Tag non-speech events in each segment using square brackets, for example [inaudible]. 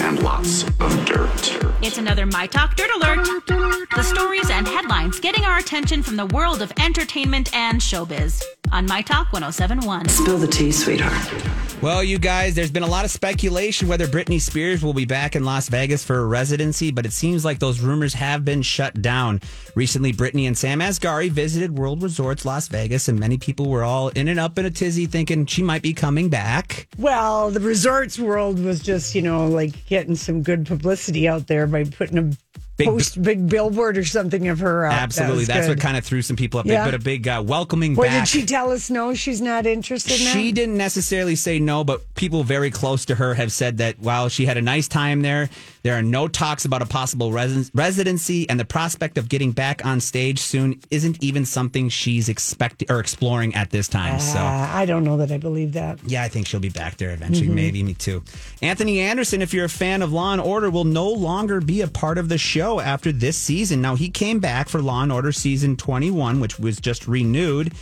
and lots of dirt. It's another My Talk Dirt Alert. The stories and headlines getting our attention from the world of entertainment and showbiz on My Talk 1071. Spill the tea, sweetheart. Well, you guys, there's been a lot of speculation whether Britney Spears will be back in Las Vegas for a residency, but it seems like those rumors have been shut down. Recently, Britney and Sam Asghari visited World Resorts Las Vegas, and many people were all in and up in a tizzy thinking she might be coming back. Well, the resorts world was just, you know, like getting some good publicity out there by putting a Big- post, big billboard or something of her. Out. That Absolutely. was That's good. what kind of threw some people up. Yeah. They put a big uh, welcoming Well, back. did she tell us no? She's not interested. in She that? didn't necessarily say no, but people very close to her have said that while she had a nice time there, there are no talks about a possible resi- residency, and the prospect of getting back on stage soon isn't even something she's expecting or exploring at this time. so. Uh, I don't know that I believe that. Yeah, I think she'll be back there eventually. Mhm. Maybe me too. Anthony Anderson, if you're a fan of Law and Order, will no longer be a part of the show after this season. Now he came back for Law and Order season 21, which was just renewed.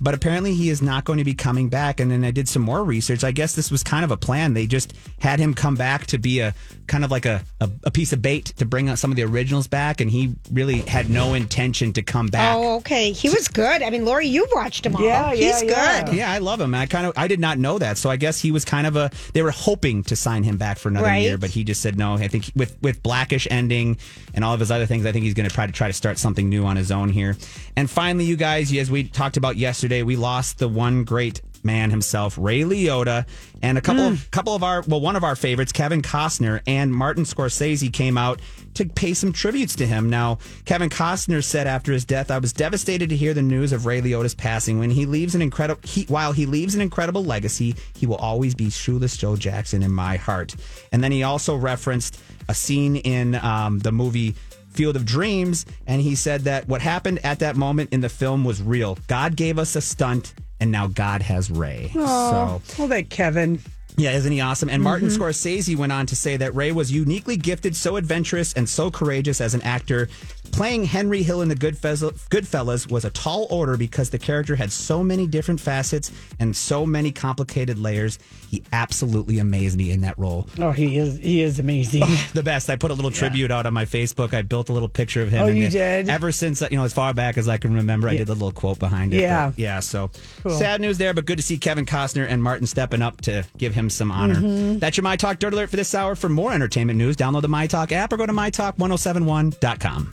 But apparently he is not going to be coming back. And then I did some more research. I guess this was kind of a plan. They just had him come back to be a kind of like a, a, a piece of bait to bring out some of the originals back. And he really had no intention to come back. Oh, okay. He was good. I mean, Lori, you've watched him all. Yeah, He's yeah, good. Yeah, I love him. I kind of I did not know that, so I guess he was kind of a. They were hoping to sign him back for another Right. year, but he just said no. I think with with Blackish ending and all of his other things, I think he's going to try to try to start something new on his own here. And finally, you guys, as we talked about yesterday, we lost the one great man himself, Ray Liotta, and a couple of couple of our well, one of our favorites, Kevin Costner and Martin Scorsese came out to pay some tributes to him. Now, Kevin Costner said after his death, "I was devastated to hear the news of Ray Liotta's passing. When he leaves an incredible, he, while he leaves an incredible legacy, he will always be Shoeless Joe Jackson in my heart." And then he also referenced a scene in um, the movie. Field of Dreams, and he said that what happened at that moment in the film was real. God gave us a stunt, and now God has Ray. Oh, So well, that Kevin. Yeah, isn't he awesome? And Martin Mhm. Scorsese went on to say that Ray was uniquely gifted, so adventurous, and so courageous as an actor. Playing Henry Hill in the Goodfellas, was a tall order because the character had so many different facets and so many complicated layers. He absolutely amazed me in that role. Oh, he is. He is amazing. [laughs] The best. I put a little tribute out on my Facebook. I built a little picture of him. Oh, you it- did? Ever since, you know, as far back as I can remember, I did the little quote behind it. Yeah. But yeah. So Cool. sad news there, but good to see Kevin Costner and Martin stepping up to give him some honor. Mhm. That's your My Talk Dirt Alert for this hour. For more entertainment news, download the My Talk app or go to mytalk1071.com.